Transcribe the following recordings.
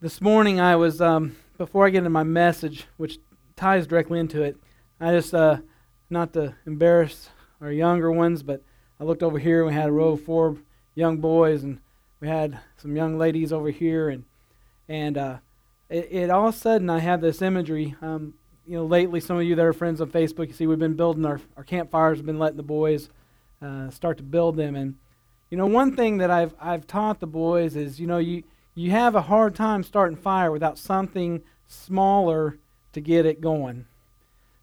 this morning I was um, before I get into my message, which ties directly into it. I just uh, not to embarrass our younger ones, but I looked over here. and We had a row of four young boys, and we had some young ladies over here, and and uh, it, it, all of a sudden I have this imagery. Um, you know, lately, some of you that are friends on Facebook, you see we've been building our our campfires. We've been letting the boys uh, start to build them, and you know, one thing that I've I've taught the boys is, you know, you you have a hard time starting fire without something smaller to get it going.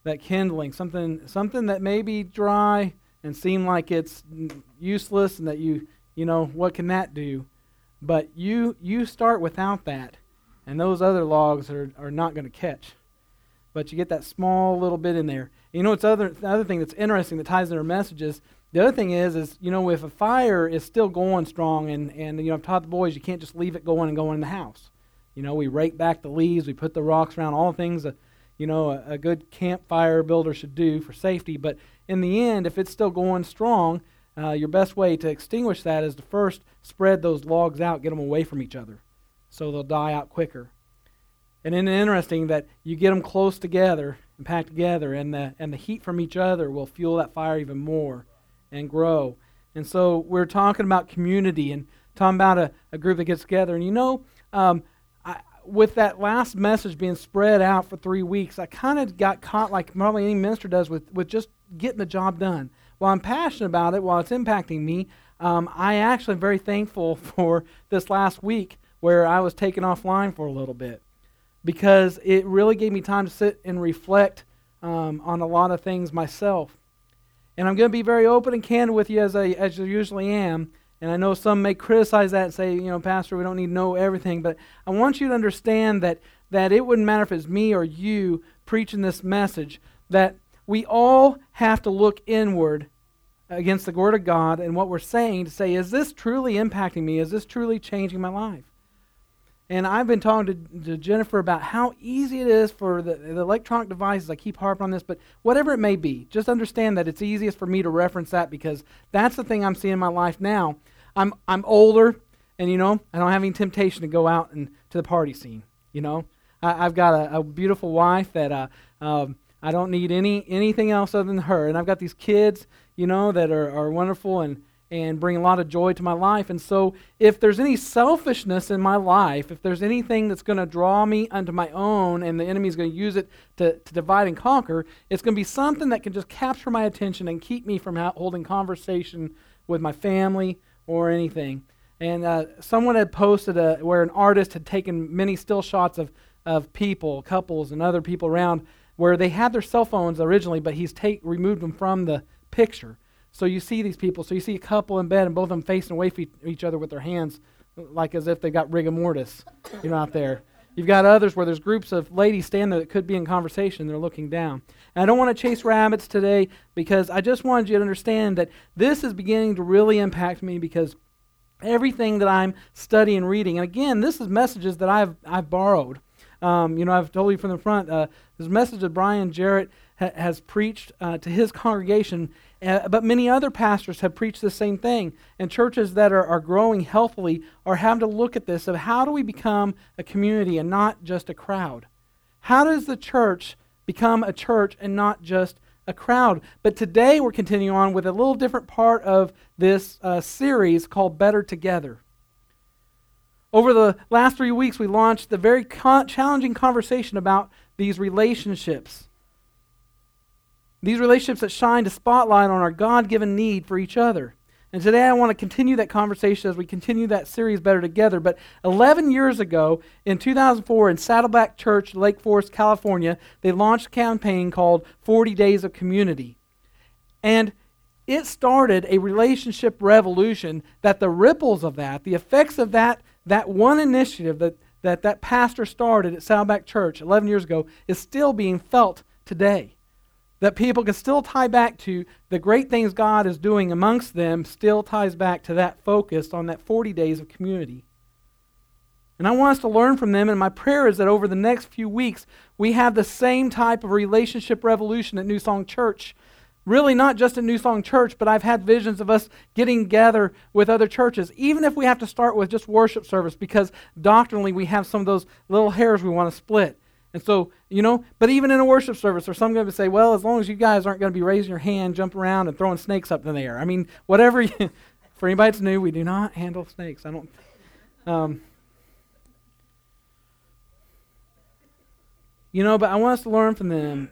That kindling, something something that may be dry and seem like it's useless and that you you know what can that do? But you you start without that, and those other logs are, are not going to catch. But you get that small little bit in there. You know, it's other the other thing that's interesting that ties in our messages the other thing is, is you know, if a fire is still going strong, and and you know, I've taught the boys you can't just leave it going and going in the house. You know, we rake back the leaves, we put the rocks around, all the things that you know a, a good campfire builder should do for safety. But in the end, if it's still going strong, uh, your best way to extinguish that is to first spread those logs out, get them away from each other, so they'll die out quicker. And it's interesting that you get them close together and packed together, and the and the heat from each other will fuel that fire even more and grow. And so we're talking about community and talking about a, a group that gets together. And you know, um, I, with that last message being spread out for three weeks, I kind of got caught like probably any minister does with, with just getting the job done. While I'm passionate about it, while it's impacting me, um, I actually am very thankful for this last week where I was taken offline for a little bit because it really gave me time to sit and reflect um, on a lot of things myself. And I'm going to be very open and candid with you as I, as I usually am. And I know some may criticize that and say, you know, Pastor, we don't need to know everything. But I want you to understand that, that it wouldn't matter if it's me or you preaching this message, that we all have to look inward against the Word of God and what we're saying to say, is this truly impacting me? Is this truly changing my life? And I've been talking to, to Jennifer about how easy it is for the, the, electronic devices. I keep harping on this, but whatever it may be, just understand that it's easiest for me to reference that because that's the thing I'm seeing in my life now. I'm, I'm older, and you know, I don't have any temptation to go out and to the party scene. You know, I, have got a, a, beautiful wife that uh, um, I don't need any anything else other than her, and I've got these kids, you know, that are, are wonderful and and bring a lot of joy to my life. And so, if there's any selfishness in my life, if there's anything that's going to draw me unto my own and the enemy is going to use it to, to divide and conquer, it's going to be something that can just capture my attention and keep me from ha- holding conversation with my family or anything. And uh, someone had posted a, where an artist had taken many still shots of, of people, couples, and other people around where they had their cell phones originally, but he's take, removed them from the picture. So you see these people. So you see a couple in bed and both of them facing away from each other with their hands, like as if they got rigor mortis, you know, out there. You've got others where there's groups of ladies standing there that could be in conversation. They're looking down. And I don't want to chase rabbits today because I just wanted you to understand that this is beginning to really impact me because everything that I'm studying reading, and again, this is messages that I've, I've borrowed. Um, you know, I've told you from the front, uh, this message of Brian Jarrett ha- has preached uh, to his congregation uh, but many other pastors have preached the same thing. And churches that are, are growing healthily are having to look at this of how do we become a community and not just a crowd? How does the church become a church and not just a crowd? But today we're continuing on with a little different part of this uh, series called Better Together. Over the last three weeks, we launched the very challenging conversation about these relationships these relationships that shine a spotlight on our God given need for each other. And today I want to continue that conversation as we continue that series better together. But 11 years ago, in 2004, in Saddleback Church, Lake Forest, California, they launched a campaign called 40 Days of Community. And it started a relationship revolution that the ripples of that, the effects of that, that one initiative that that, that pastor started at Saddleback Church 11 years ago is still being felt today that people can still tie back to the great things God is doing amongst them, still ties back to that focus on that 40 days of community. And I want us to learn from them, and my prayer is that over the next few weeks, we have the same type of relationship revolution at New Song Church really not just in New Song Church, but I've had visions of us getting together with other churches, even if we have to start with just worship service, because doctrinally we have some of those little hairs we want to split. And so, you know, but even in a worship service, or some going to say, well, as long as you guys aren't going to be raising your hand, jumping around, and throwing snakes up in the air. I mean, whatever. You, for anybody that's new, we do not handle snakes. I don't. Um, you know, but I want us to learn from them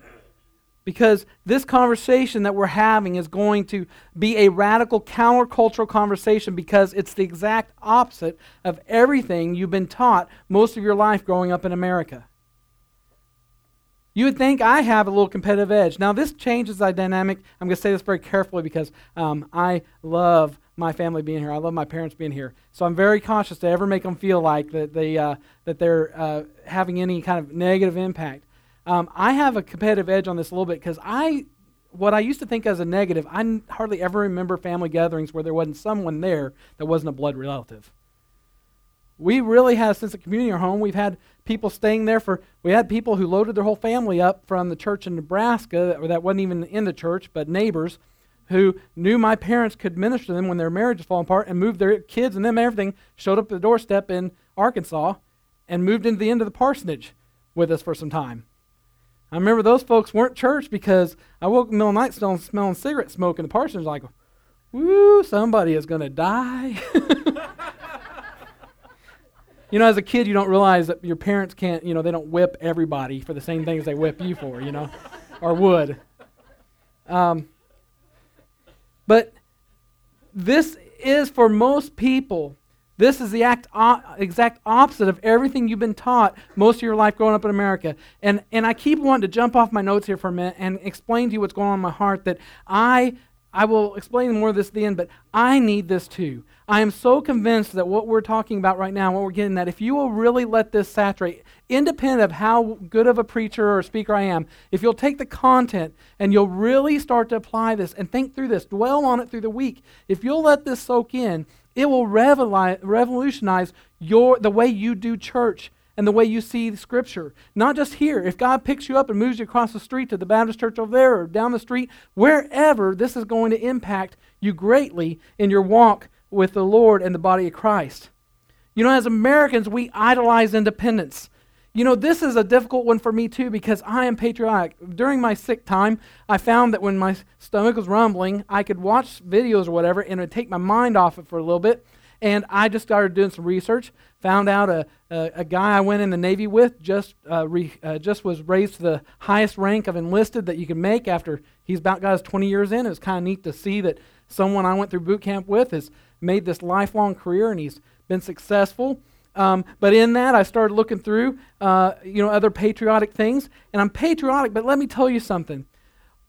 because this conversation that we're having is going to be a radical countercultural conversation because it's the exact opposite of everything you've been taught most of your life growing up in America. You would think I have a little competitive edge. Now, this changes the dynamic. I'm going to say this very carefully because um, I love my family being here. I love my parents being here. So I'm very cautious to ever make them feel like that, they, uh, that they're uh, having any kind of negative impact. Um, I have a competitive edge on this a little bit because I, what I used to think as a negative, I n- hardly ever remember family gatherings where there wasn't someone there that wasn't a blood relative. We really had a sense of community in our home. We've had people staying there for, we had people who loaded their whole family up from the church in Nebraska, that, that wasn't even in the church, but neighbors who knew my parents could minister to them when their marriage was falling apart and moved their kids and them everything, showed up at the doorstep in Arkansas and moved into the end of the parsonage with us for some time. I remember those folks weren't church because I woke in the middle of the night smelling, smelling cigarette smoke in the parsonage like, woo, somebody is going to die. you know, as a kid, you don't realize that your parents can't, you know, they don't whip everybody for the same things they whip you for, you know, or would. Um, but this is for most people, this is the act, exact opposite of everything you've been taught most of your life growing up in America. And, and I keep wanting to jump off my notes here for a minute and explain to you what's going on in my heart that I, I will explain more of this at the end, but I need this too. I am so convinced that what we're talking about right now, what we're getting at, if you will really let this saturate, independent of how good of a preacher or speaker I am, if you'll take the content and you'll really start to apply this and think through this, dwell on it through the week, if you'll let this soak in, it will revolutionize your, the way you do church and the way you see Scripture. Not just here. If God picks you up and moves you across the street to the Baptist church over there or down the street, wherever, this is going to impact you greatly in your walk with the Lord and the body of Christ. You know, as Americans, we idolize independence. You know, this is a difficult one for me too because I am patriotic. During my sick time, I found that when my stomach was rumbling, I could watch videos or whatever and it would take my mind off it for a little bit. And I just started doing some research, found out a, a, a guy I went in the Navy with just, uh, re, uh, just was raised to the highest rank of enlisted that you can make after he's about got his 20 years in. It was kind of neat to see that someone I went through boot camp with has made this lifelong career and he's been successful. Um, but in that, I started looking through, uh, you know, other patriotic things, and I'm patriotic. But let me tell you something: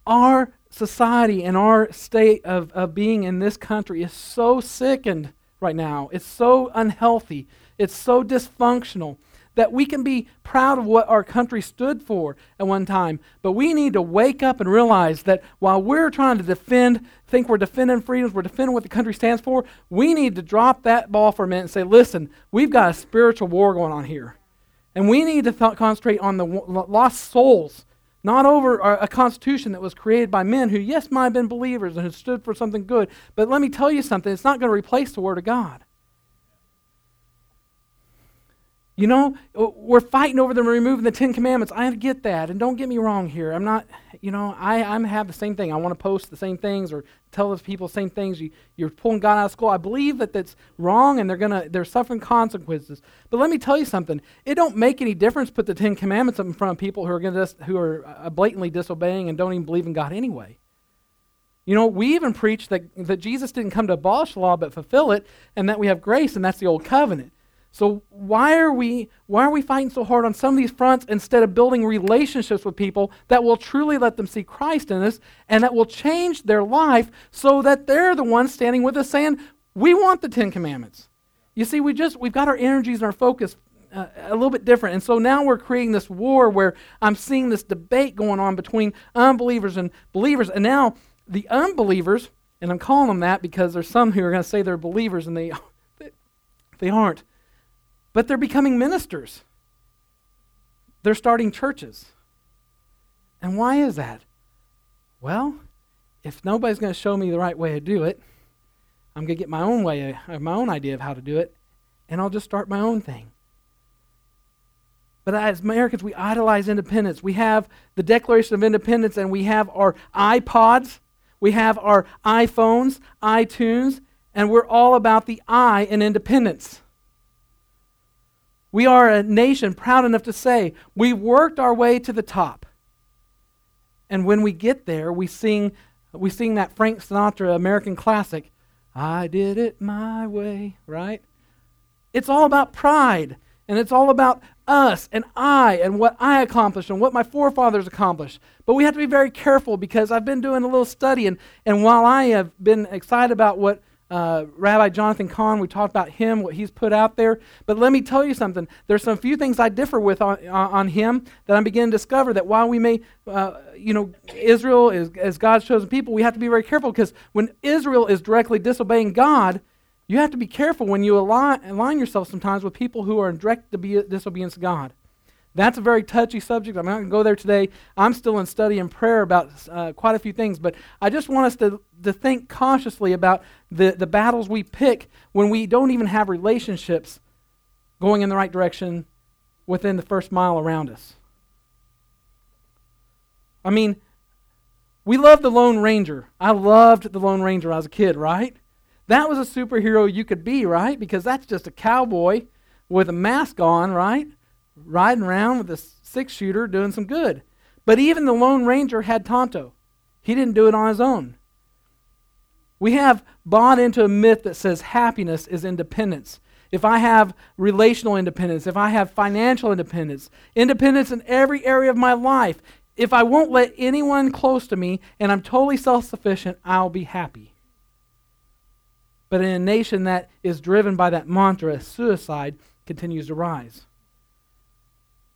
our society and our state of, of being in this country is so sickened right now. It's so unhealthy. It's so dysfunctional that we can be proud of what our country stood for at one time. But we need to wake up and realize that while we're trying to defend, think we're defending freedoms, we're defending what the country stands for, we need to drop that ball for a minute and say, listen, we've got a spiritual war going on here. And we need to th- concentrate on the w- lost souls, not over a, constitution that was created by men who, yes, might have been believers and who stood for something good. But let me tell you something, it's not going to replace the Word of God. You know, we're fighting over them removing the Ten Commandments. I get that, and don't get me wrong here. I'm not, you know, I I'm have the same thing. I want to post the same things or tell those people the same things. You, you're pulling God out of school. I believe that that's wrong, and they're gonna they're suffering consequences. But let me tell you something. It don't make any difference. Put the Ten Commandments up in front of people who are gonna who are uh, blatantly disobeying and don't even believe in God anyway. You know, we even preach that that Jesus didn't come to abolish the law but fulfill it, and that we have grace, and that's the old covenant. So why are we why are we fighting so hard on some of these fronts instead of building relationships with people that will truly let them see Christ in us and that will change their life so that they're the ones standing with us saying, "We want the 10 commandments." You see, we just we've got our energies and our focus uh, a little bit different. And so now we're creating this war where I'm seeing this debate going on between unbelievers and believers. And now the unbelievers, and I'm calling them that because there's some who are going to say they're believers and they they aren't but they're becoming ministers. They're starting churches. And why is that? Well, if nobody's going to show me the right way to do it, I'm going to get my own way, uh, my own idea of how to do it, and I'll just start my own thing. But as Americans, we idolize independence. We have the Declaration of Independence, and we have our iPods, we have our iPhones, iTunes, and we're all about the I in independence. We are a nation proud enough to say we worked our way to the top. And when we get there, we sing, we sing that Frank Sinatra American classic, I did it my way, right? It's all about pride, and it's all about us and I and what I accomplished and what my forefathers accomplished. But we have to be very careful because I've been doing a little study, and, and while I have been excited about what uh, Rabbi Jonathan Cahn. we talked about him, what he's put out there. But let me tell you something. There's some few things I differ with on, on him that I'm beginning to discover that while we may, uh, you know, Israel is as God's chosen people, we have to be very careful because when Israel is directly disobeying God, you have to be careful when you align, align yourself sometimes with people who are in direct disobedience to God. That's a very touchy subject. I'm not going to go there today. I'm still in study and prayer about uh, quite a few things, but I just want us to, to think cautiously about the, the battles we pick when we don't even have relationships going in the right direction within the first mile around us. I mean, we love the Lone Ranger. I loved the Lone Ranger when I was a kid, right? That was a superhero you could be, right? Because that's just a cowboy with a mask on, right? Riding around with a six shooter doing some good. But even the Lone Ranger had Tonto. He didn't do it on his own. We have bought into a myth that says happiness is independence. If I have relational independence, if I have financial independence, independence in every area of my life, if I won't let anyone close to me and I'm totally self sufficient, I'll be happy. But in a nation that is driven by that mantra, suicide continues to rise.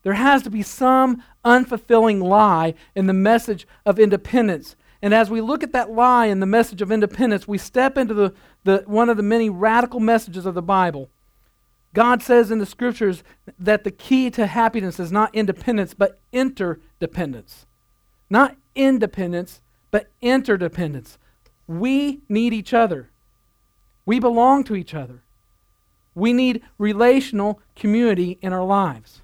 There has to be some unfulfilling lie in the message of independence. And as we look at that lie in the message of independence, we step into the, the, one of the many radical messages of the Bible. God says in the scriptures that the key to happiness is not independence, but interdependence. Not independence, but interdependence. We need each other. We belong to each other. We need relational community in our lives.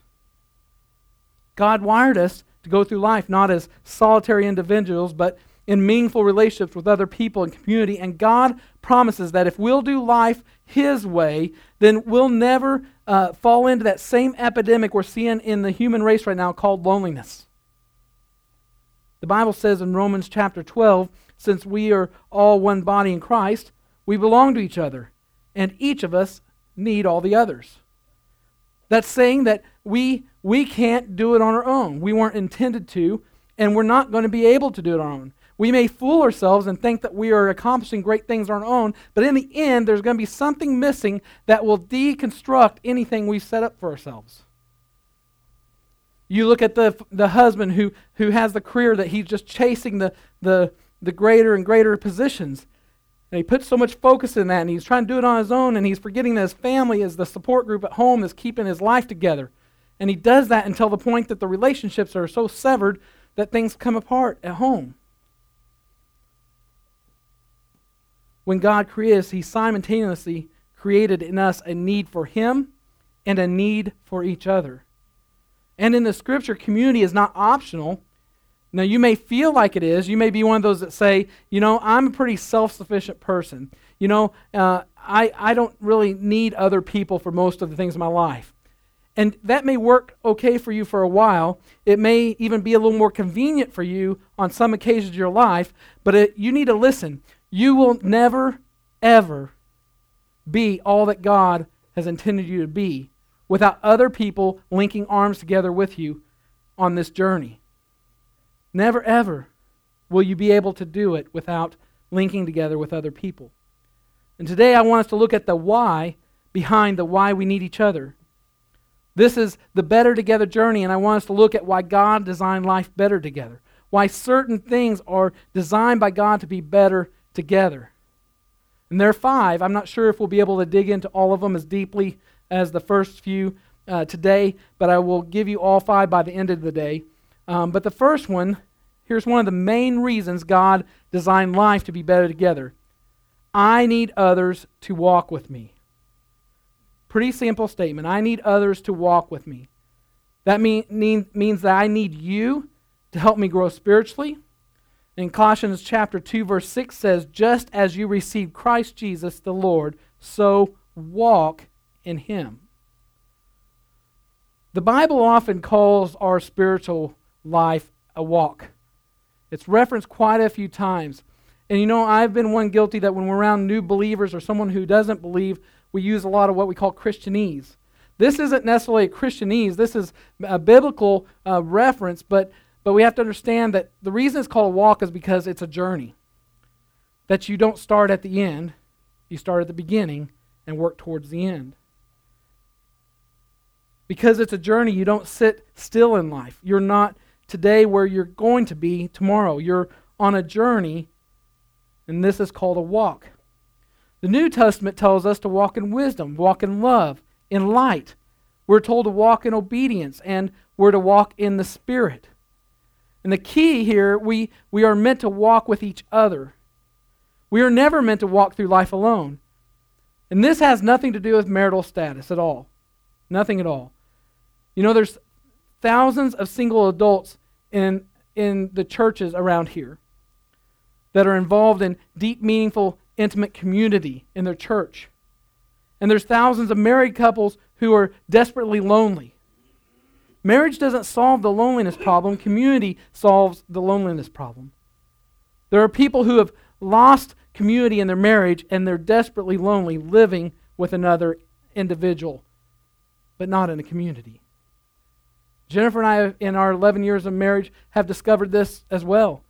God wired us to go through life not as solitary individuals, but in meaningful relationships with other people and community. And God promises that if we'll do life His way, then we'll never uh, fall into that same epidemic we're seeing in the human race right now called loneliness. The Bible says in Romans chapter 12, since we are all one body in Christ, we belong to each other, and each of us need all the others. That's saying that we we can't do it on our own. We weren't intended to, and we're not going to be able to do it on our own. We may fool ourselves and think that we are accomplishing great things on our own, but in the end, there's going to be something missing that will deconstruct anything we set up for ourselves. You look at the, the husband who, who has the career that he's just chasing the, the, the greater and greater positions. And he puts so much focus in that, and he's trying to do it on his own, and he's forgetting that his family is the support group at home that's keeping his life together. And he does that until the point that the relationships are so severed that things come apart at home. When God created he simultaneously created in us a need for him and a need for each other. And in the scripture, community is not optional. Now, you may feel like it is. You may be one of those that say, you know, I'm a pretty self sufficient person. You know, uh, I, I don't really need other people for most of the things in my life. And that may work okay for you for a while. It may even be a little more convenient for you on some occasions of your life, but it, you need to listen. You will never, ever be all that God has intended you to be without other people linking arms together with you on this journey. Never, ever will you be able to do it without linking together with other people. And today I want us to look at the why behind the why we need each other. This is the better together journey, and I want us to look at why God designed life better together. Why certain things are designed by God to be better together. And there are five. I'm not sure if we'll be able to dig into all of them as deeply as the first few uh, today, but I will give you all five by the end of the day. Um, but the first one Here's one of the main reasons God designed life to be better together I need others to walk with me. Pretty simple statement. I need others to walk with me. That mean, mean, means that I need you to help me grow spiritually. In Colossians chapter 2 verse 6 says, "Just as you received Christ Jesus the Lord, so walk in him." The Bible often calls our spiritual life a walk. It's referenced quite a few times. And you know, I've been one guilty that when we're around new believers or someone who doesn't believe, we use a lot of what we call Christianese. This isn't necessarily Christianese, this is a biblical uh, reference, but, but we have to understand that the reason it's called a walk is because it's a journey. That you don't start at the end, you start at the beginning and work towards the end. Because it's a journey, you don't sit still in life. You're not today where you're going to be tomorrow. You're on a journey, and this is called a walk. The New Testament tells us to walk in wisdom, walk in love, in light. We're told to walk in obedience, and we're to walk in the Spirit. And the key here, we, we are meant to walk with each other. We are never meant to walk through life alone. And this has nothing to do with marital status at all. Nothing at all. You know, there's thousands of single adults in, in the churches around here that are involved in deep, meaningful, intimate community in their church. And there's thousands of married couples who are desperately lonely. Marriage doesn't solve the loneliness problem, community solves the loneliness problem. There are people who have lost community in their marriage and they're desperately lonely living with another individual, but not in a community. Jennifer and I, in our 11 years of marriage, have discovered this as well.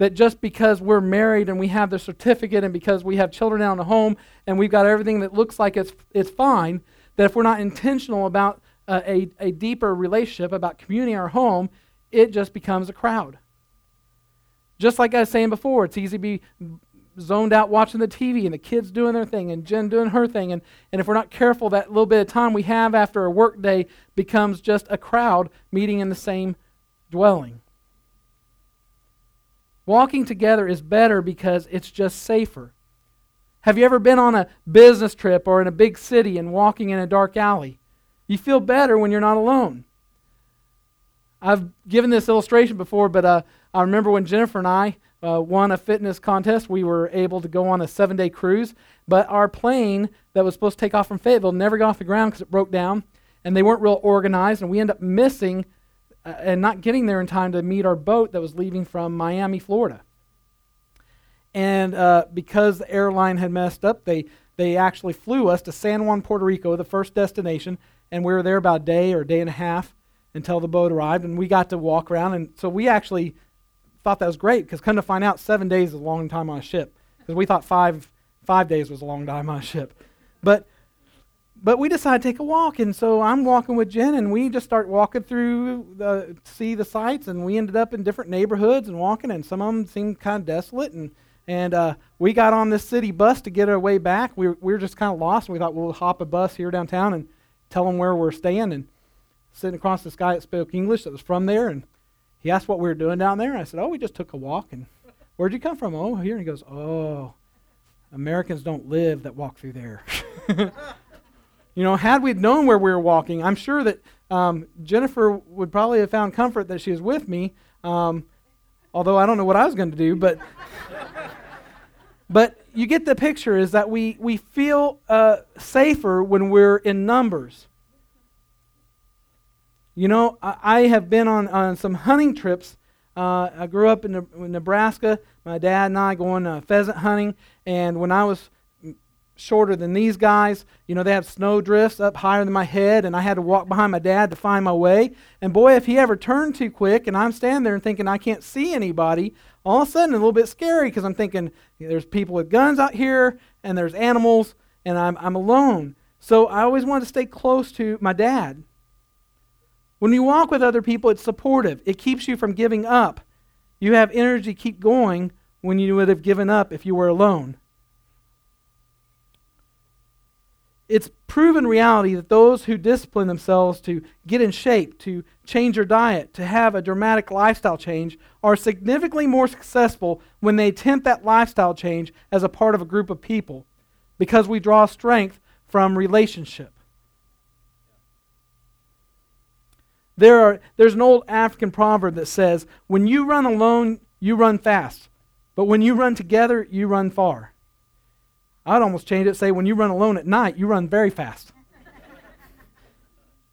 That just because we're married and we have the certificate and because we have children out in the home and we've got everything that looks like it's, it's fine, that if we're not intentional about uh, a, a deeper relationship, about community our home, it just becomes a crowd. Just like I was saying before, it's easy to be zoned out watching the TV and the kids doing their thing and Jen doing her thing. And, and if we're not careful, that little bit of time we have after a work day becomes just a crowd meeting in the same dwelling. Walking together is better because it's just safer. Have you ever been on a business trip or in a big city and walking in a dark alley? You feel better when you're not alone. I've given this illustration before, but uh, I remember when Jennifer and I uh, won a fitness contest. We were able to go on a seven day cruise, but our plane that was supposed to take off from Fayetteville never got off the ground because it broke down, and they weren't real organized, and we ended up missing uh, and not getting there in time to meet our boat that was leaving from Miami, Florida. And uh, because the airline had messed up, they, they actually flew us to San Juan, Puerto Rico, the first destination, and we were there about a day or a day and a half until the boat arrived, and we got to walk around. And so we actually thought that was great because come to find out, seven days is a long time on a ship. Because we thought five five days was a long time on a ship, but but we decided to take a walk, and so I'm walking with Jen, and we just start walking through the see the sights, and we ended up in different neighborhoods and walking, and some of them seemed kind of desolate, and and uh, we got on this city bus to get our way back. We were, we were just kind of lost. And we thought we'll hop a bus here downtown and tell them where we're staying, and sitting across this guy that spoke English that was from there, and he asked what we were doing down there. And I said, "Oh, we just took a walk." And where'd you come from? Oh, here. And he goes, "Oh, Americans don't live that walk through there." you know, had we known where we were walking, I'm sure that um, Jennifer would probably have found comfort that she was with me. Um, although I don't know what I was going to do, but but you get the picture. Is that we we feel uh, safer when we're in numbers. You know, I, I have been on, on some hunting trips. Uh, I grew up in, in, Nebraska. My dad and I going uh, pheasant hunting. And when I was shorter than these guys, you know, they have snow drifts up higher than my head, and I had to walk behind my dad to find my way. And boy, if he ever turned too quick, and I'm standing there and thinking I can't see anybody, all of a sudden a little bit scary because I'm thinking there's people with guns out here, and there's animals, and I'm, I'm alone. So I always wanted to stay close to my dad. When you walk with other people, it's supportive. It keeps you from giving up. You have energy to keep going when you would have given up if you were alone. It's proven reality that those who discipline themselves to get in shape, to change their diet, to have a dramatic lifestyle change, are significantly more successful when they attempt that lifestyle change as a part of a group of people because we draw strength from relationship. There are, there's an old African proverb that says, When you run alone, you run fast, but when you run together, you run far. I'd almost change it, say, when you run alone at night, you run very fast.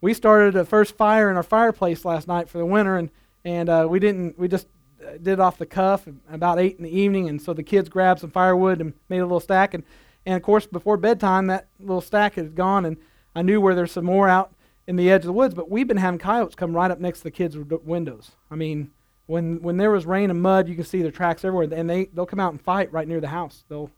we started a first fire in our fireplace last night for the winter, and, and uh, we didn't, we just uh, did off the cuff about 8 in the evening, and so the kids grabbed some firewood and made a little stack, and, and of course, before bedtime, that little stack had gone, and I knew where there's some more out in the edge of the woods, but we've been having coyotes come right up next to the kids' windows. I mean, when when there was rain and mud, you can see their tracks everywhere, and they they'll come out and fight right near the house. They'll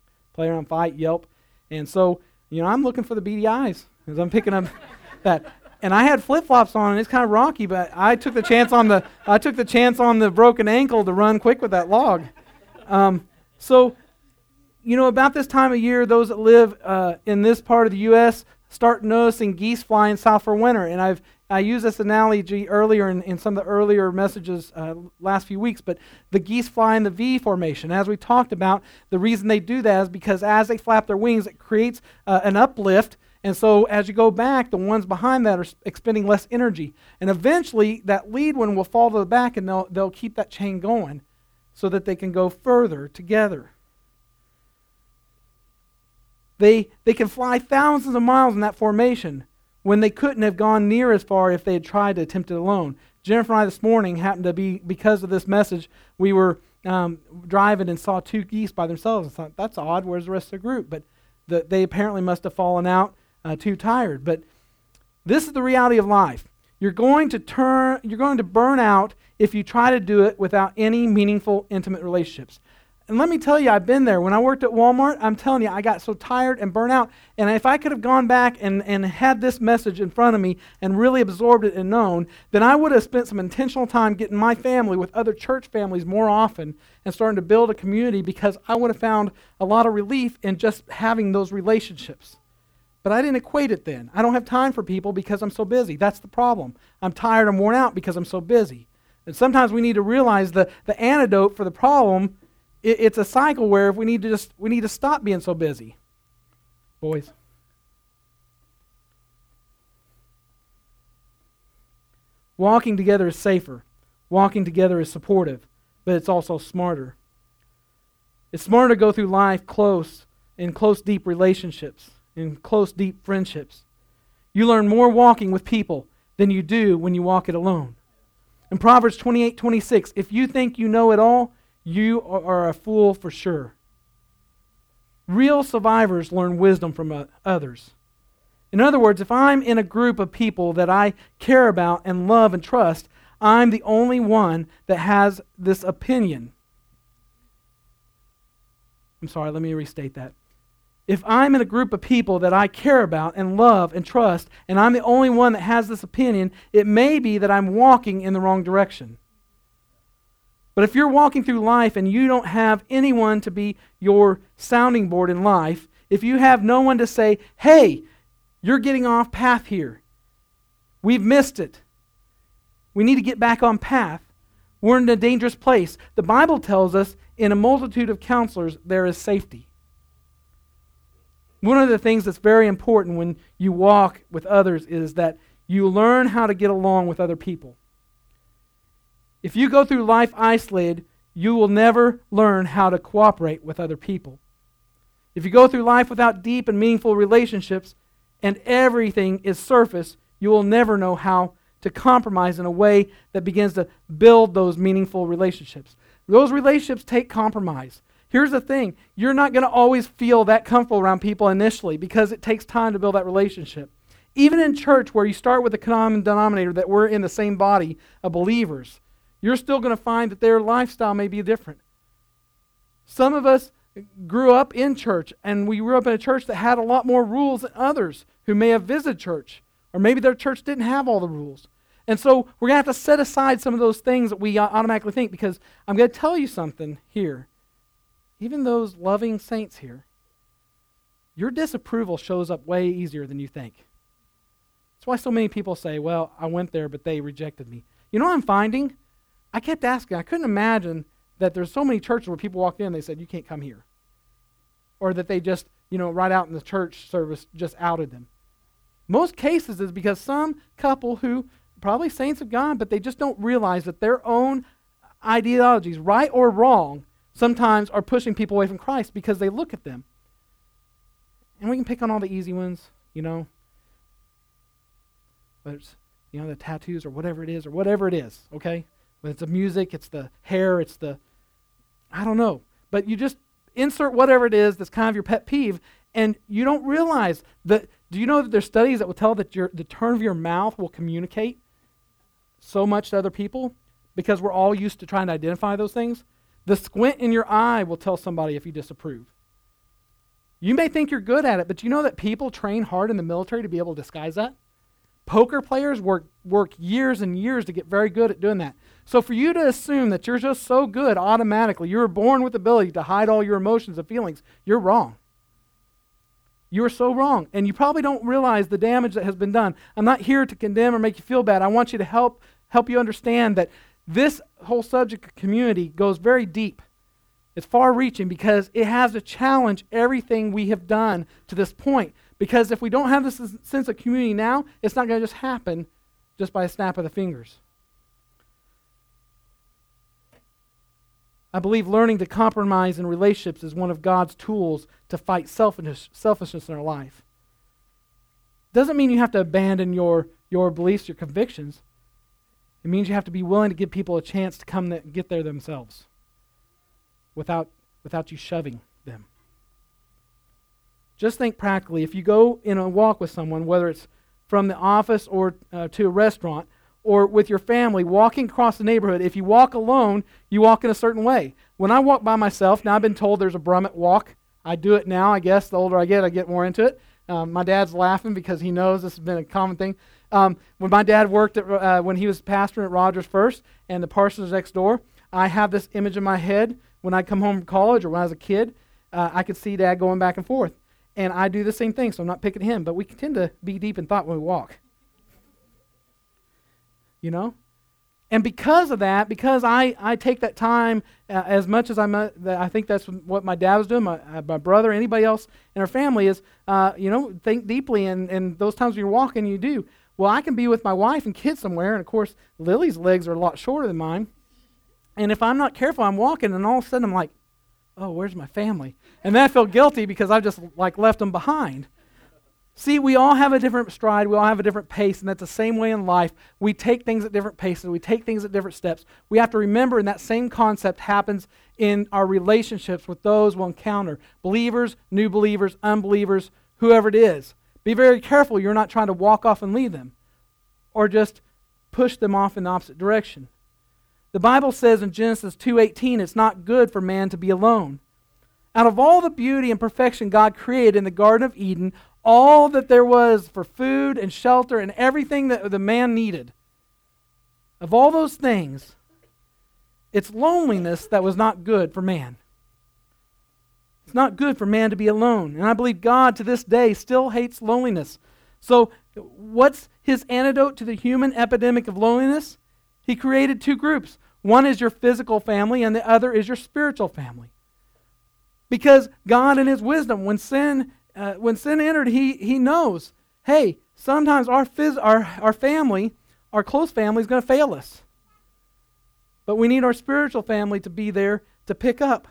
around, fight, yelp. And so, you know, I'm looking for the beady eyes as I'm picking up that. And I had flip flops on, and it's kind of rocky, but I took the chance on the I took the chance on the broken ankle to run quick with that log. Um, so, you know, about this time of year, those that live uh, in this part of the U.S. start noticing geese flying south for winter. And I've I used this analogy earlier in, in some of the earlier messages uh, last few weeks, but the geese fly in the V formation. As we talked about, the reason they do that is because as they flap their wings, it creates uh, an uplift. And so as you go back, the ones behind that are expending less energy. And eventually, that lead one will fall to the back and they'll, they'll keep that chain going so that they can go further together. They, they can fly thousands of miles in that formation when they couldn't have gone near as far if they had tried to attempt it alone. Jennifer and I this morning happened to be, because of this message, we were um, driving and saw two geese by themselves and thought, that's odd, where's the rest of the group? But the, they apparently must have fallen out uh, too tired. But this is the reality of life. You're going to turn, you're going to burn out if you try to do it without any meaningful, intimate relationships. And let me tell you, I've been there. When I worked at Walmart, I'm telling you, I got so tired and burnt out. And if I could have gone back and, and had this message in front of me and really absorbed it and known, then I would have spent some intentional time getting my family with other church families more often and starting to build a community because I would have found a lot of relief in just having those relationships. But I didn't equate it then. I don't have time for people because I'm so busy. That's the problem. I'm tired and worn out because I'm so busy. And sometimes we need to realize the, the antidote for the problem it, it's a cycle where we need to just we need to stop being so busy. Boys. Walking together is safer. Walking together is supportive, but it's also smarter. It's smarter to go through life close, in close, deep relationships, in close, deep friendships. You learn more walking with people than you do when you walk it alone. In Proverbs 28 26, if you think you know it all, you are a fool for sure. Real survivors learn wisdom from uh, others. In other words, if I'm in a group of people that I care about and love and trust, I'm the only one that has this opinion. I'm sorry, let me restate that. If I'm in a group of people that I care about and love and trust, and I'm the only one that has this opinion, it may be that I'm walking in the wrong direction. But if you're walking through life and you don't have anyone to be your sounding board in life, if you have no one to say, hey, you're getting off path here, we've missed it, we need to get back on path, we're in a dangerous place. The Bible tells us in a multitude of counselors there is safety. One of the things that's very important when you walk with others is that you learn how to get along with other people. If you go through life isolated, you will never learn how to cooperate with other people. If you go through life without deep and meaningful relationships and everything is surface, you will never know how to compromise in a way that begins to build those meaningful relationships. Those relationships take compromise. Here's the thing you're not going to always feel that comfortable around people initially because it takes time to build that relationship. Even in church, where you start with a common denominator that we're in the same body of believers, you're still going to find that their lifestyle may be different. Some of us grew up in church, and we grew up in a church that had a lot more rules than others who may have visited church, or maybe their church didn't have all the rules. And so we're going to have to set aside some of those things that we uh, automatically think because I'm going to tell you something here. Even those loving saints here, your disapproval shows up way easier than you think. That's why so many people say, Well, I went there, but they rejected me. You know what I'm finding? I kept asking, I couldn't imagine that there's so many churches where people walked in and they said, You can't come here. Or that they just, you know, right out in the church service just outed them. Most cases is because some couple who, probably saints of God, but they just don't realize that their own ideologies, right or wrong, sometimes are pushing people away from Christ because they look at them. And we can pick on all the easy ones, you know. Whether it's, you know, the tattoos or whatever it is, or whatever it is, okay? It's the music, it's the hair, it's the, I don't know. But you just insert whatever it is that's kind of your pet peeve, and you don't realize that. Do you know that there's studies that will tell that your, the turn of your mouth will communicate so much to other people because we're all used to trying to identify those things? The squint in your eye will tell somebody if you disapprove. You may think you're good at it, but you know that people train hard in the military to be able to disguise that? Poker players work, work years and years to get very good at doing that. So for you to assume that you're just so good automatically, you were born with the ability to hide all your emotions and feelings, you're wrong. You are so wrong. And you probably don't realize the damage that has been done. I'm not here to condemn or make you feel bad. I want you to help help you understand that this whole subject of community goes very deep. It's far reaching because it has to challenge everything we have done to this point. Because if we don't have this sense of community now, it's not going to just happen just by a snap of the fingers. I believe learning to compromise in relationships is one of God's tools to fight selfishness, selfishness in our life. Doesn't mean you have to abandon your, your beliefs, your convictions. It means you have to be willing to give people a chance to come th- get there themselves without, without you shoving them. Just think practically. If you go in a walk with someone, whether it's from the office or uh, to a restaurant, or with your family walking across the neighborhood, if you walk alone, you walk in a certain way. When I walk by myself, now I've been told there's a Brummett walk. I do it now, I guess. The older I get, I get more into it. Um, my dad's laughing because he knows this has been a common thing. Um, when my dad worked at, uh, when he was pastor at Rogers First and the parsonage next door, I have this image in my head when I come home from college or when I was a kid. Uh, I could see dad going back and forth. And I do the same thing, so I'm not picking him, but we tend to be deep in thought when we walk you know? And because of that, because I, I take that time uh, as much as I'm, uh, I think that's what my dad was doing, my, uh, my brother, anybody else in our family is, uh, you know, think deeply. And, and those times when you're walking, you do. Well, I can be with my wife and kids somewhere. And of course, Lily's legs are a lot shorter than mine. And if I'm not careful, I'm walking, and all of a sudden I'm like, oh, where's my family? And then I feel guilty because I've just like left them behind. See, we all have a different stride, we all have a different pace, and that's the same way in life. We take things at different paces, we take things at different steps. We have to remember, and that same concept happens in our relationships with those we'll encounter believers, new believers, unbelievers, whoever it is. Be very careful you're not trying to walk off and leave them or just push them off in the opposite direction. The Bible says in Genesis 2:18 it's not good for man to be alone. Out of all the beauty and perfection God created in the Garden of Eden, all that there was for food and shelter and everything that the man needed, of all those things, it's loneliness that was not good for man. It's not good for man to be alone. And I believe God to this day still hates loneliness. So, what's his antidote to the human epidemic of loneliness? He created two groups. One is your physical family, and the other is your spiritual family. Because God, in his wisdom, when sin uh, when sin entered, he, he knows, hey, sometimes our, phys- our, our family, our close family, is going to fail us. But we need our spiritual family to be there to pick up.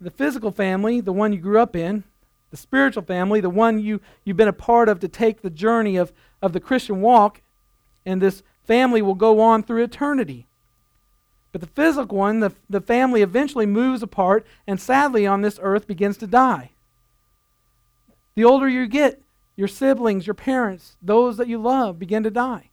The physical family, the one you grew up in, the spiritual family, the one you, you've been a part of to take the journey of, of the Christian walk, and this family will go on through eternity. But the physical one, the, the family eventually moves apart and sadly on this earth begins to die. The older you get, your siblings, your parents, those that you love begin to die.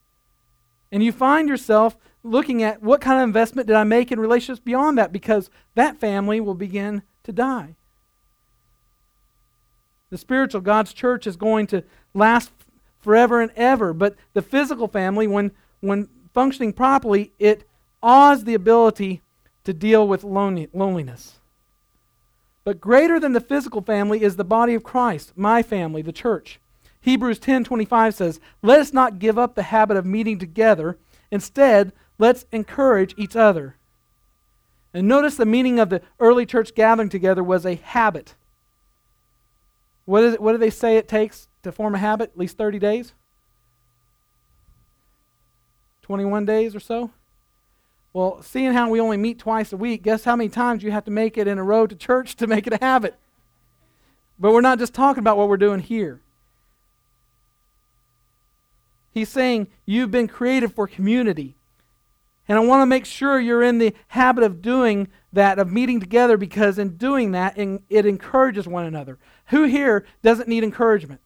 And you find yourself looking at what kind of investment did I make in relationships beyond that because that family will begin to die. The spiritual God's church is going to last forever and ever, but the physical family, when, when functioning properly, it awes the ability to deal with loneliness. But greater than the physical family is the body of Christ, my family, the church. Hebrews 10:25 says, "Let us not give up the habit of meeting together. Instead, let's encourage each other." And notice the meaning of the early church gathering together was a habit. What, is it, what do they say it takes to form a habit? At least 30 days? 21 days or so? Well, seeing how we only meet twice a week, guess how many times you have to make it in a row to church to make it a habit? But we're not just talking about what we're doing here. He's saying you've been created for community. And I want to make sure you're in the habit of doing that, of meeting together, because in doing that, it encourages one another. Who here doesn't need encouragement?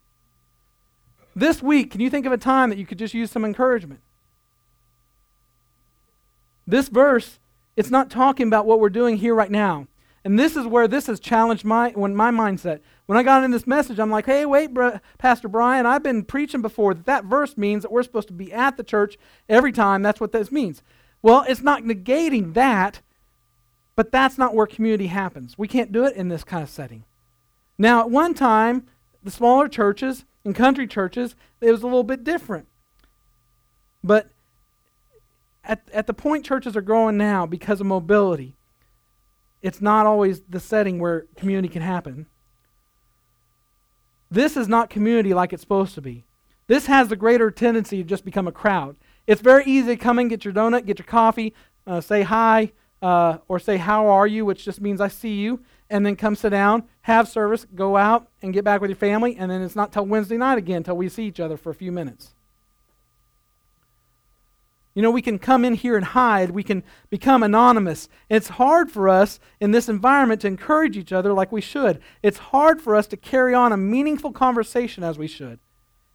This week, can you think of a time that you could just use some encouragement? This verse, it's not talking about what we're doing here right now. And this is where this has challenged my when my mindset. When I got in this message, I'm like, hey, wait, bro, Pastor Brian, I've been preaching before that that verse means that we're supposed to be at the church every time. That's what this means. Well, it's not negating that, but that's not where community happens. We can't do it in this kind of setting. Now, at one time, the smaller churches and country churches, it was a little bit different. But at, at the point churches are growing now because of mobility, it's not always the setting where community can happen. This is not community like it's supposed to be. This has the greater tendency to just become a crowd. It's very easy to come in, get your donut, get your coffee, uh, say hi, uh, or say how are you, which just means I see you, and then come sit down, have service, go out, and get back with your family, and then it's not till Wednesday night again till we see each other for a few minutes. You know, we can come in here and hide. We can become anonymous. It's hard for us in this environment to encourage each other like we should. It's hard for us to carry on a meaningful conversation as we should.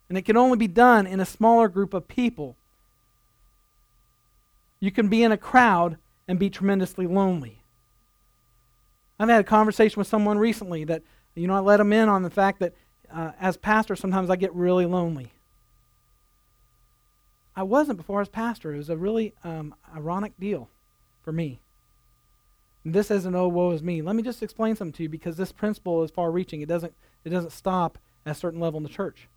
And it can only be done in a smaller group of people. You can be in a crowd and be tremendously lonely. I've had a conversation with someone recently that, you know, I let them in on the fact that uh, as pastor, sometimes I get really lonely. I wasn't before I was pastor. It was a really um, ironic deal for me. And this isn't oh woe is me. Let me just explain something to you because this principle is far reaching. It doesn't it doesn't stop at a certain level in the church.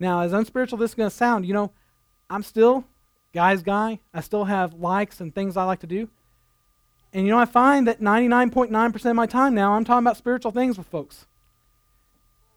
Now, as unspiritual this is going to sound, you know, I'm still guy's guy. I still have likes and things I like to do. And you know, I find that 99.9% of my time now I'm talking about spiritual things with folks.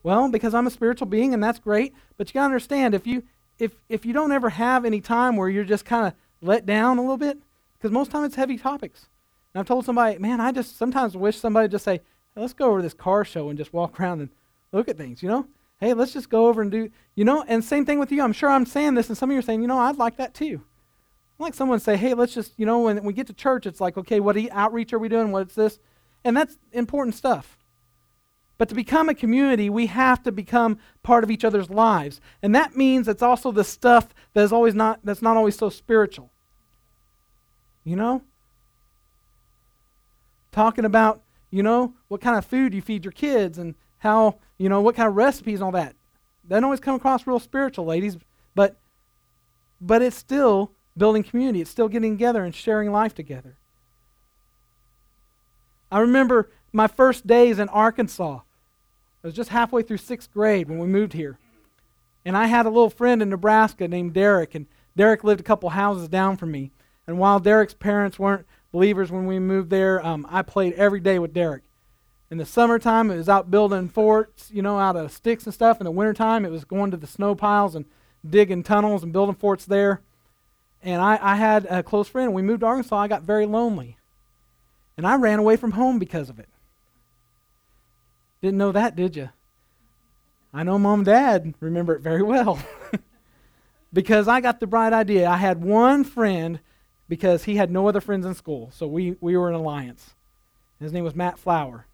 Well, because I'm a spiritual being and that's great, but you got to understand if you if if you don't ever have any time where you're just kind of let down a little bit, because most time it's heavy topics. And I've told somebody, man, I just sometimes wish somebody would just say, hey, let's go over this car show and just walk around and look at things, you know? Hey, let's just go over and do, you know, and same thing with you. I'm sure I'm saying this, and some of you are saying, you know, I'd like that too. I'd like someone say, hey, let's just, you know, when we get to church, it's like, okay, what outreach are we doing? What's this? And that's important stuff. But to become a community, we have to become part of each other's lives. And that means it's also the stuff that is always not that's not always so spiritual. You know? Talking about, you know, what kind of food you feed your kids and how, you know, what kind of recipes and all that. That always come across real spiritual, ladies, but but it's still building community. It's still getting together and sharing life together. I remember my first days in Arkansas. I was just halfway through sixth grade when we moved here. And I had a little friend in Nebraska named Derek, and Derek lived a couple houses down from me. And while Derek's parents weren't believers when we moved there, um, I played every day with Derek. In the summertime, it was out building forts, you know, out of sticks and stuff. In the wintertime, it was going to the snow piles and digging tunnels and building forts there. And I, I had a close friend. We moved to Arkansas. I got very lonely. And I ran away from home because of it. Didn't know that, did you? I know mom and dad remember it very well. because I got the bright idea. I had one friend because he had no other friends in school. So we, we were an alliance. His name was Matt Flower.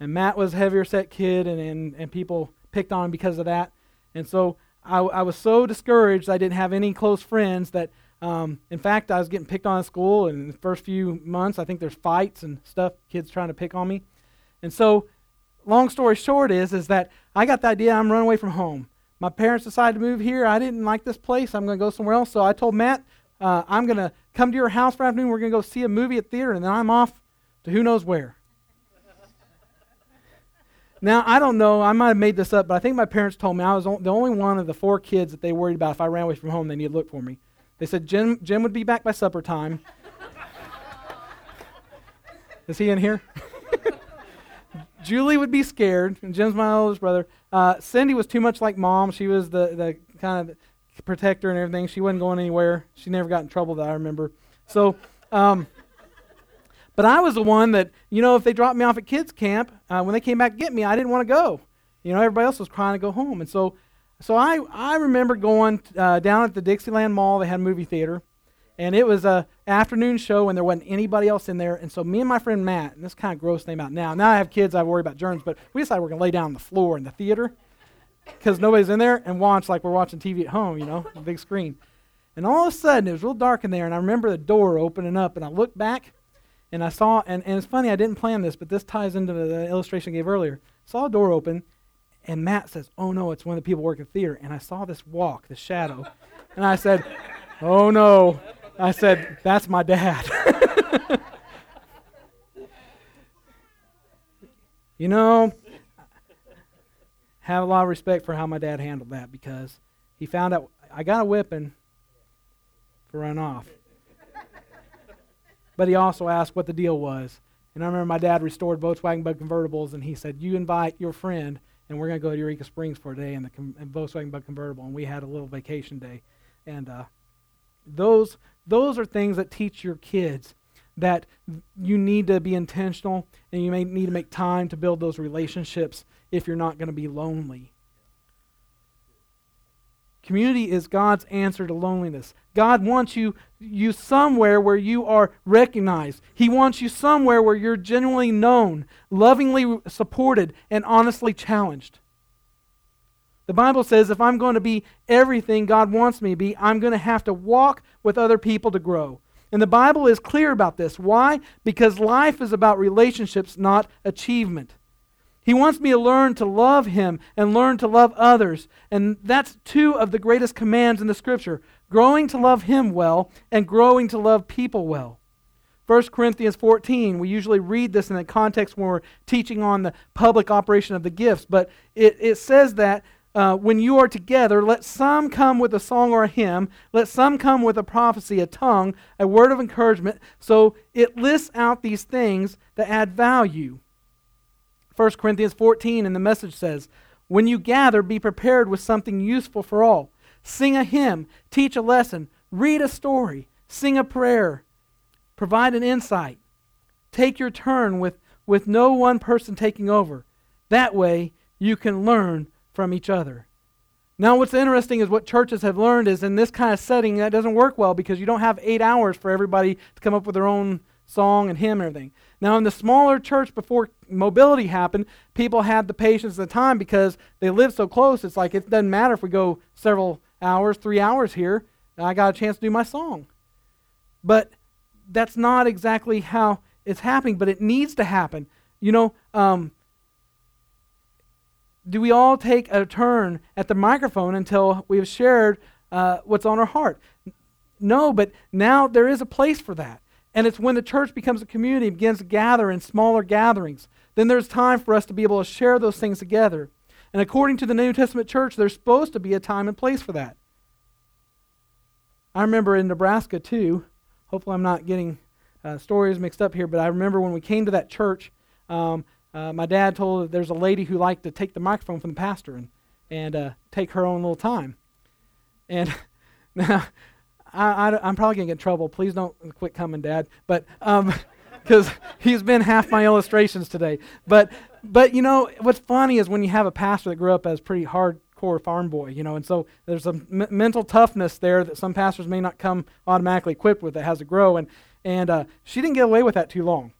And Matt was a heavier set kid, and, and, and people picked on him because of that. And so I, I was so discouraged I didn't have any close friends that, um, in fact, I was getting picked on at school. And in the first few months, I think there's fights and stuff, kids trying to pick on me. And so long story short is, is that I got the idea I'm running away from home. My parents decided to move here. I didn't like this place. I'm going to go somewhere else. So I told Matt, uh, I'm going to come to your house for afternoon. We're going to go see a movie at theater, and then I'm off to who knows where. Now, I don't know. I might have made this up, but I think my parents told me I was the only one of the four kids that they worried about if I ran away from home, they needed to look for me. They said Jim, Jim would be back by supper time. Is he in here? Julie would be scared, and Jim's my oldest brother. Uh, Cindy was too much like mom. She was the, the kind of protector and everything. She wasn't going anywhere. She never got in trouble that I remember. So, um, but I was the one that, you know, if they dropped me off at kids' camp, uh, when they came back to get me, I didn't want to go. You know, everybody else was crying to go home. And so, so I, I remember going uh, down at the Dixieland Mall. They had a movie theater. And it was a afternoon show, and there wasn't anybody else in there. And so me and my friend Matt, and this kind of gross name out now. Now I have kids, I worry about germs, but we decided we're to lay down on the floor in the theater because nobody's in there and watch like we're watching TV at home, you know, the big screen. And all of a sudden, it was real dark in there, and I remember the door opening up, and I looked back, and I saw, and, and it's funny, I didn't plan this, but this ties into the illustration I gave earlier. Saw a door open, and Matt says, Oh no, it's one of the people working theater. And I saw this walk, this shadow. And I said, Oh no. I said, That's my dad. you know, have a lot of respect for how my dad handled that because he found out I got a whipping for running off. but he also asked what the deal was. And I remember my dad restored Volkswagen Bug convertibles, and he said, You invite your friend, and we're going to go to Eureka Springs for a day in the com- in Volkswagen Bug convertible. And we had a little vacation day. And uh, those, those are things that teach your kids that you need to be intentional and you may need to make time to build those relationships if you're not going to be lonely. Community is God's answer to loneliness. God wants you, you somewhere where you are recognized. He wants you somewhere where you're genuinely known, lovingly supported, and honestly challenged. The Bible says if I'm going to be everything God wants me to be, I'm going to have to walk with other people to grow. And the Bible is clear about this. Why? Because life is about relationships, not achievement. He wants me to learn to love Him and learn to love others. And that's two of the greatest commands in the Scripture growing to love Him well and growing to love people well. 1 Corinthians 14, we usually read this in the context when we're teaching on the public operation of the gifts, but it, it says that uh, when you are together, let some come with a song or a hymn, let some come with a prophecy, a tongue, a word of encouragement. So it lists out these things that add value. 1 Corinthians 14 in the message says, When you gather, be prepared with something useful for all. Sing a hymn, teach a lesson, read a story, sing a prayer, provide an insight. Take your turn with, with no one person taking over. That way, you can learn from each other. Now, what's interesting is what churches have learned is in this kind of setting, that doesn't work well because you don't have eight hours for everybody to come up with their own song and hymn and everything. Now, in the smaller church before mobility happened, people had the patience and the time because they lived so close. It's like it doesn't matter if we go several hours, three hours here, I got a chance to do my song. But that's not exactly how it's happening, but it needs to happen. You know, um, do we all take a turn at the microphone until we have shared uh, what's on our heart? No, but now there is a place for that. And it's when the church becomes a community, begins to gather in smaller gatherings. Then there's time for us to be able to share those things together. And according to the New Testament church, there's supposed to be a time and place for that. I remember in Nebraska too. Hopefully, I'm not getting uh, stories mixed up here, but I remember when we came to that church, um, uh, my dad told there's a lady who liked to take the microphone from the pastor and, and uh, take her own little time. And now, I, am probably going to get in trouble. Please don't quit coming, Dad. But because um, he's been half my illustrations today. But but you know what's funny is when you have a pastor that grew up as pretty hardcore farm boy, you know, and so there's a m- mental toughness there that some pastors may not come automatically equipped with that has to grow. And and uh, she didn't get away with that too long.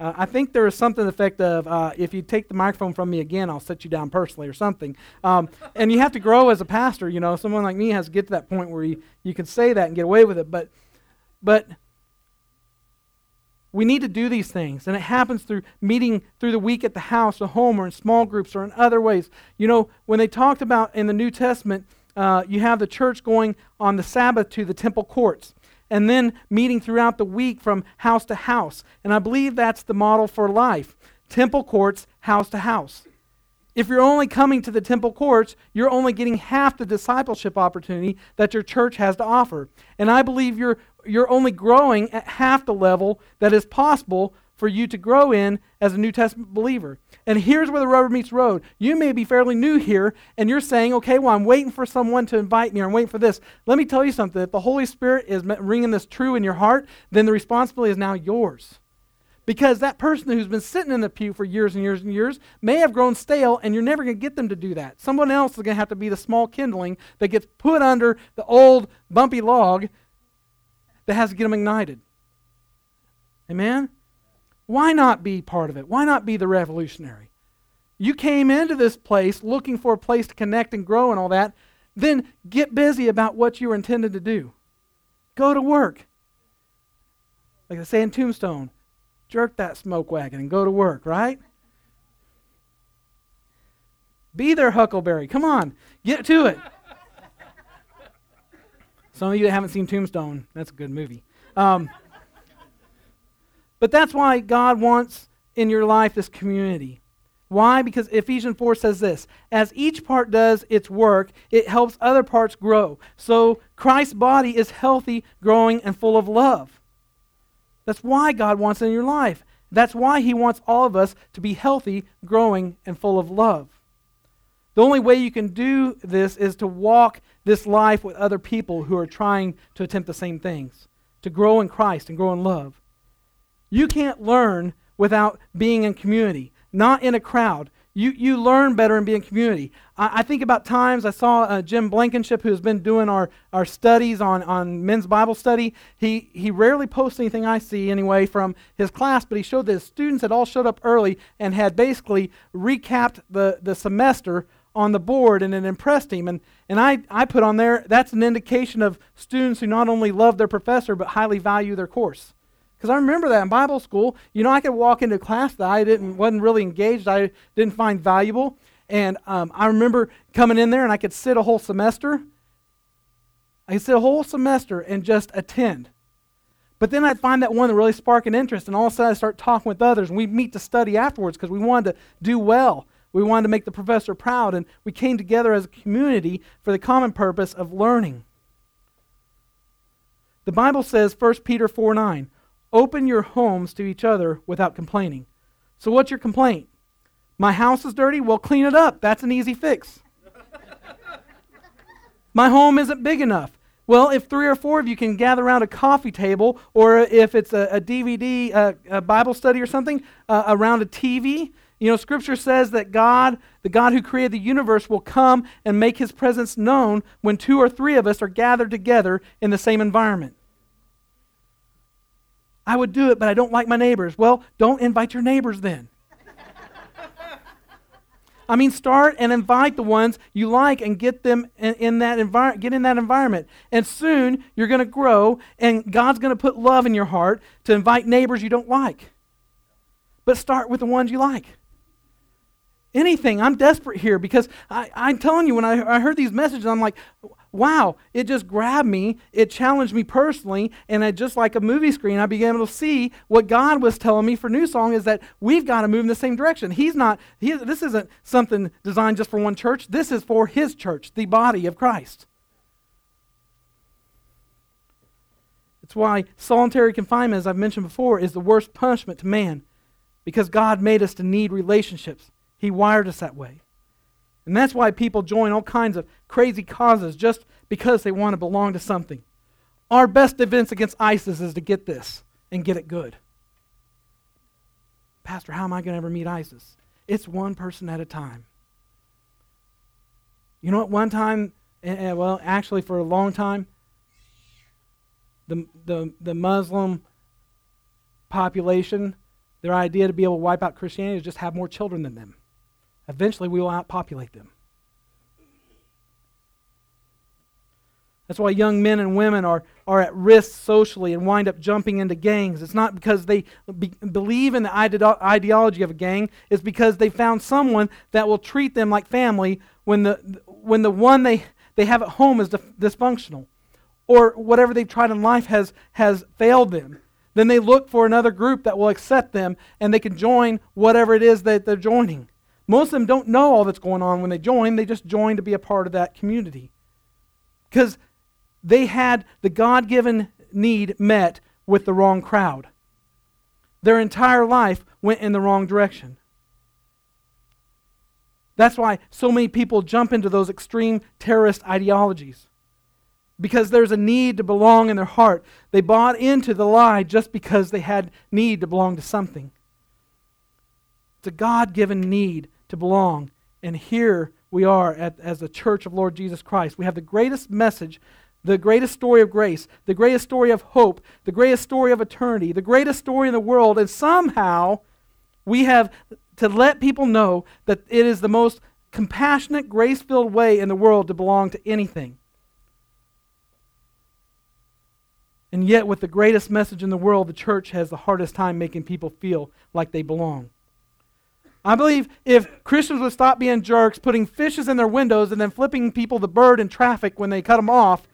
Uh, I think there is something to the effect of uh, if you take the microphone from me again, I'll set you down personally or something. Um, and you have to grow as a pastor. You know, someone like me has to get to that point where you, you can say that and get away with it. But, but we need to do these things. And it happens through meeting through the week at the house, or home, or in small groups, or in other ways. You know, when they talked about in the New Testament, uh, you have the church going on the Sabbath to the temple courts and then meeting throughout the week from house to house. And I believe that's the model for life temple courts, house to house. If you're only coming to the temple courts, you're only getting half the discipleship opportunity that your church has to offer. And I believe you're, you're only growing at half the level that is possible for you to grow in as a New Testament believer. And here's where the rubber meets road. You may be fairly new here, and you're saying, okay, well, I'm waiting for someone to invite me, or I'm waiting for this. Let me tell you something. If the Holy Spirit is ringing this true in your heart, then the responsibility is now yours. Because that person who's been sitting in the pew for years and years and years may have grown stale, and you're never going to get them to do that. Someone else is going to have to be the small kindling that gets put under the old bumpy log that has to get them ignited. Amen? Why not be part of it? Why not be the revolutionary? You came into this place looking for a place to connect and grow and all that. Then get busy about what you were intended to do. Go to work. Like they say in Tombstone, jerk that smoke wagon and go to work, right? Be their huckleberry. Come on, get to it. Some of you that haven't seen Tombstone, that's a good movie. Um, but that's why God wants in your life this community. Why? Because Ephesians 4 says this As each part does its work, it helps other parts grow. So Christ's body is healthy, growing, and full of love. That's why God wants in your life. That's why He wants all of us to be healthy, growing, and full of love. The only way you can do this is to walk this life with other people who are trying to attempt the same things, to grow in Christ and grow in love. You can't learn without being in community, not in a crowd. You, you learn better and be in community. I, I think about times I saw uh, Jim Blankenship, who's been doing our, our studies on, on men's Bible study. He, he rarely posts anything I see anyway from his class, but he showed that his students had all showed up early and had basically recapped the, the semester on the board and it impressed him. And, and I, I put on there that's an indication of students who not only love their professor but highly value their course. Because I remember that in Bible school, you know, I could walk into class that I didn't wasn't really engaged, I didn't find valuable, and um, I remember coming in there and I could sit a whole semester. I could sit a whole semester and just attend. But then I'd find that one that really sparked an interest, and all of a sudden I start talking with others, and we meet to study afterwards because we wanted to do well. We wanted to make the professor proud, and we came together as a community for the common purpose of learning. The Bible says, 1 Peter 4 9, Open your homes to each other without complaining. So, what's your complaint? My house is dirty? Well, clean it up. That's an easy fix. My home isn't big enough. Well, if three or four of you can gather around a coffee table, or if it's a, a DVD, uh, a Bible study or something, uh, around a TV, you know, Scripture says that God, the God who created the universe, will come and make his presence known when two or three of us are gathered together in the same environment. I would do it, but I don't like my neighbors. Well, don't invite your neighbors then. I mean, start and invite the ones you like and get them in, in that environment. Get in that environment, and soon you're going to grow, and God's going to put love in your heart to invite neighbors you don't like. But start with the ones you like. Anything. I'm desperate here because I, I'm telling you, when I, I heard these messages, I'm like, wow, it just grabbed me. It challenged me personally. And I, just like a movie screen, I began to see what God was telling me for New Song is that we've got to move in the same direction. He's not, he, this isn't something designed just for one church. This is for his church, the body of Christ. It's why solitary confinement, as I've mentioned before, is the worst punishment to man because God made us to need relationships. He wired us that way. And that's why people join all kinds of crazy causes just because they want to belong to something. Our best defense against ISIS is to get this and get it good. Pastor, how am I going to ever meet ISIS? It's one person at a time. You know what? One time, uh, well, actually, for a long time, the, the, the Muslim population, their idea to be able to wipe out Christianity is just have more children than them. Eventually, we will outpopulate them. That's why young men and women are, are at risk socially and wind up jumping into gangs. It's not because they be, believe in the ide- ideology of a gang, it's because they found someone that will treat them like family when the, when the one they, they have at home is dysfunctional or whatever they've tried in life has, has failed them. Then they look for another group that will accept them and they can join whatever it is that they're joining. Most of them don't know all that's going on when they join. They just join to be a part of that community. Because they had the God given need met with the wrong crowd. Their entire life went in the wrong direction. That's why so many people jump into those extreme terrorist ideologies. Because there's a need to belong in their heart. They bought into the lie just because they had need to belong to something. It's a God given need to belong. And here we are at, as the church of Lord Jesus Christ. We have the greatest message, the greatest story of grace, the greatest story of hope, the greatest story of eternity, the greatest story in the world, and somehow we have to let people know that it is the most compassionate, grace filled way in the world to belong to anything. And yet, with the greatest message in the world, the church has the hardest time making people feel like they belong. I believe if Christians would stop being jerks, putting fishes in their windows, and then flipping people the bird in traffic when they cut them off,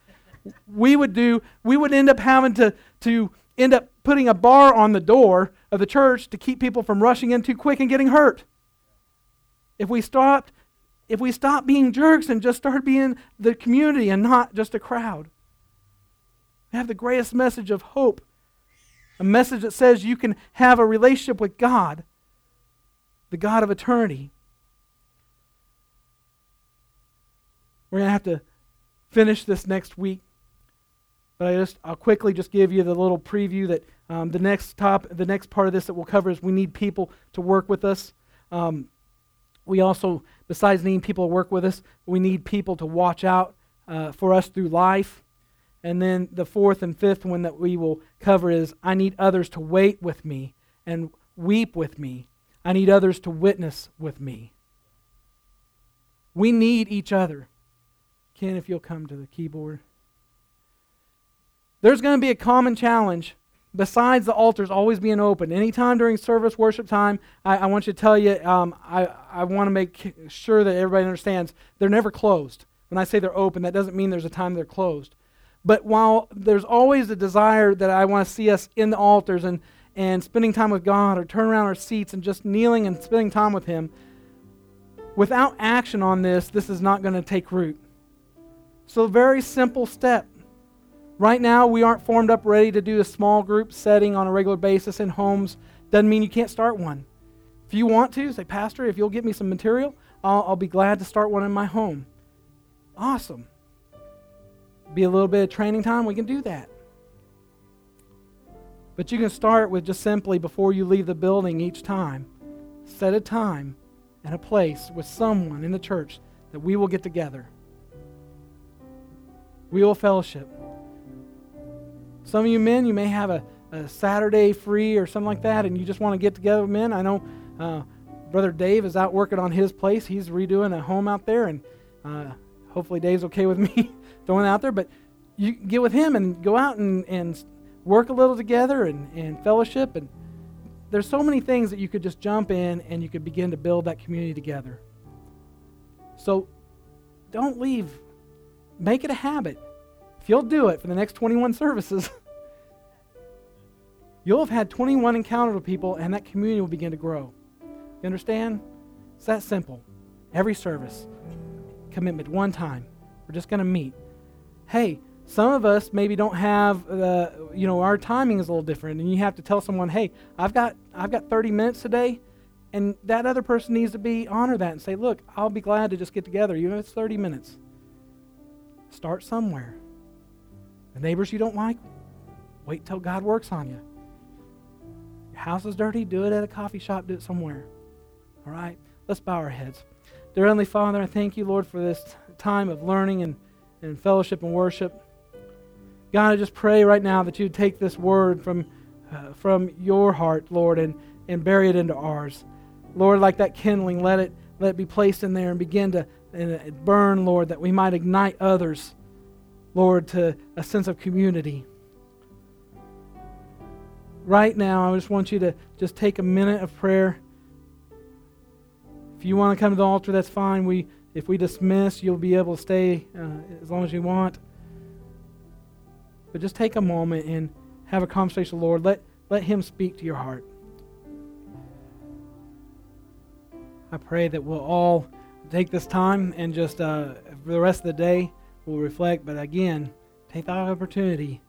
we would do. We would end up having to to end up putting a bar on the door of the church to keep people from rushing in too quick and getting hurt. If we stopped, if we stopped being jerks and just started being the community and not just a crowd, we have the greatest message of hope, a message that says you can have a relationship with God the God of eternity. We're going to have to finish this next week. But I just I'll quickly just give you the little preview that um, the next top the next part of this that we'll cover is we need people to work with us. Um, we also, besides needing people to work with us, we need people to watch out uh, for us through life. And then the fourth and fifth one that we will cover is I need others to wait with me and weep with me I need others to witness with me. We need each other. Ken, if you'll come to the keyboard. There's going to be a common challenge besides the altars always being open. Anytime during service, worship time, I, I want you to tell you, um, I, I want to make sure that everybody understands they're never closed. When I say they're open, that doesn't mean there's a time they're closed. But while there's always a desire that I want to see us in the altars and and spending time with God or turn around our seats and just kneeling and spending time with Him, without action on this, this is not going to take root. So, a very simple step. Right now, we aren't formed up ready to do a small group setting on a regular basis in homes. Doesn't mean you can't start one. If you want to, say, Pastor, if you'll get me some material, I'll, I'll be glad to start one in my home. Awesome. Be a little bit of training time, we can do that. But you can start with just simply before you leave the building each time, set a time and a place with someone in the church that we will get together. We will fellowship. Some of you men, you may have a, a Saturday free or something like that, and you just want to get together with men. I know uh, Brother Dave is out working on his place. He's redoing a home out there, and uh, hopefully Dave's okay with me throwing out there. But you get with him and go out and, and work a little together and, and fellowship. And there's so many things that you could just jump in and you could begin to build that community together. So don't leave. Make it a habit. If you'll do it for the next 21 services, you'll have had 21 encounters with people and that community will begin to grow. You understand? It's that simple. Every service, commitment, one time. We're just going to meet. Hey, some of us maybe don't have the, uh, you know, our timing is a little different, and you have to tell someone, hey, I've got, I've got 30 minutes today, and that other person needs to be honor that and say, look, I'll be glad to just get together, even if it's 30 minutes. Start somewhere. The neighbors you don't like, wait till God works on you. Your house is dirty, do it at a coffee shop, do it somewhere. All right? Let's bow our heads. Dear Heavenly Father, I thank you, Lord, for this time of learning and, and fellowship and worship. God, I just pray right now that you take this word from, uh, from your heart, Lord, and, and bury it into ours. Lord, like that kindling, let it, let it be placed in there and begin to and burn, Lord, that we might ignite others, Lord, to a sense of community. Right now, I just want you to just take a minute of prayer. If you want to come to the altar, that's fine. We, if we dismiss, you'll be able to stay uh, as long as you want. But just take a moment and have a conversation with the Lord. Let, let Him speak to your heart. I pray that we'll all take this time and just uh, for the rest of the day, we'll reflect. But again, take that opportunity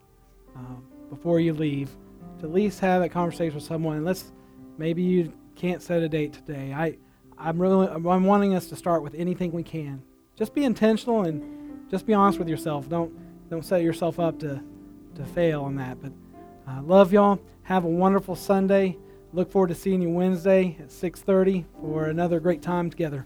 uh, before you leave to at least have that conversation with someone. And let's maybe you can't set a date today. I I'm really I'm wanting us to start with anything we can. Just be intentional and just be honest with yourself. Don't don't set yourself up to to fail on that. But uh, love y'all. Have a wonderful Sunday. Look forward to seeing you Wednesday at 6:30 for another great time together.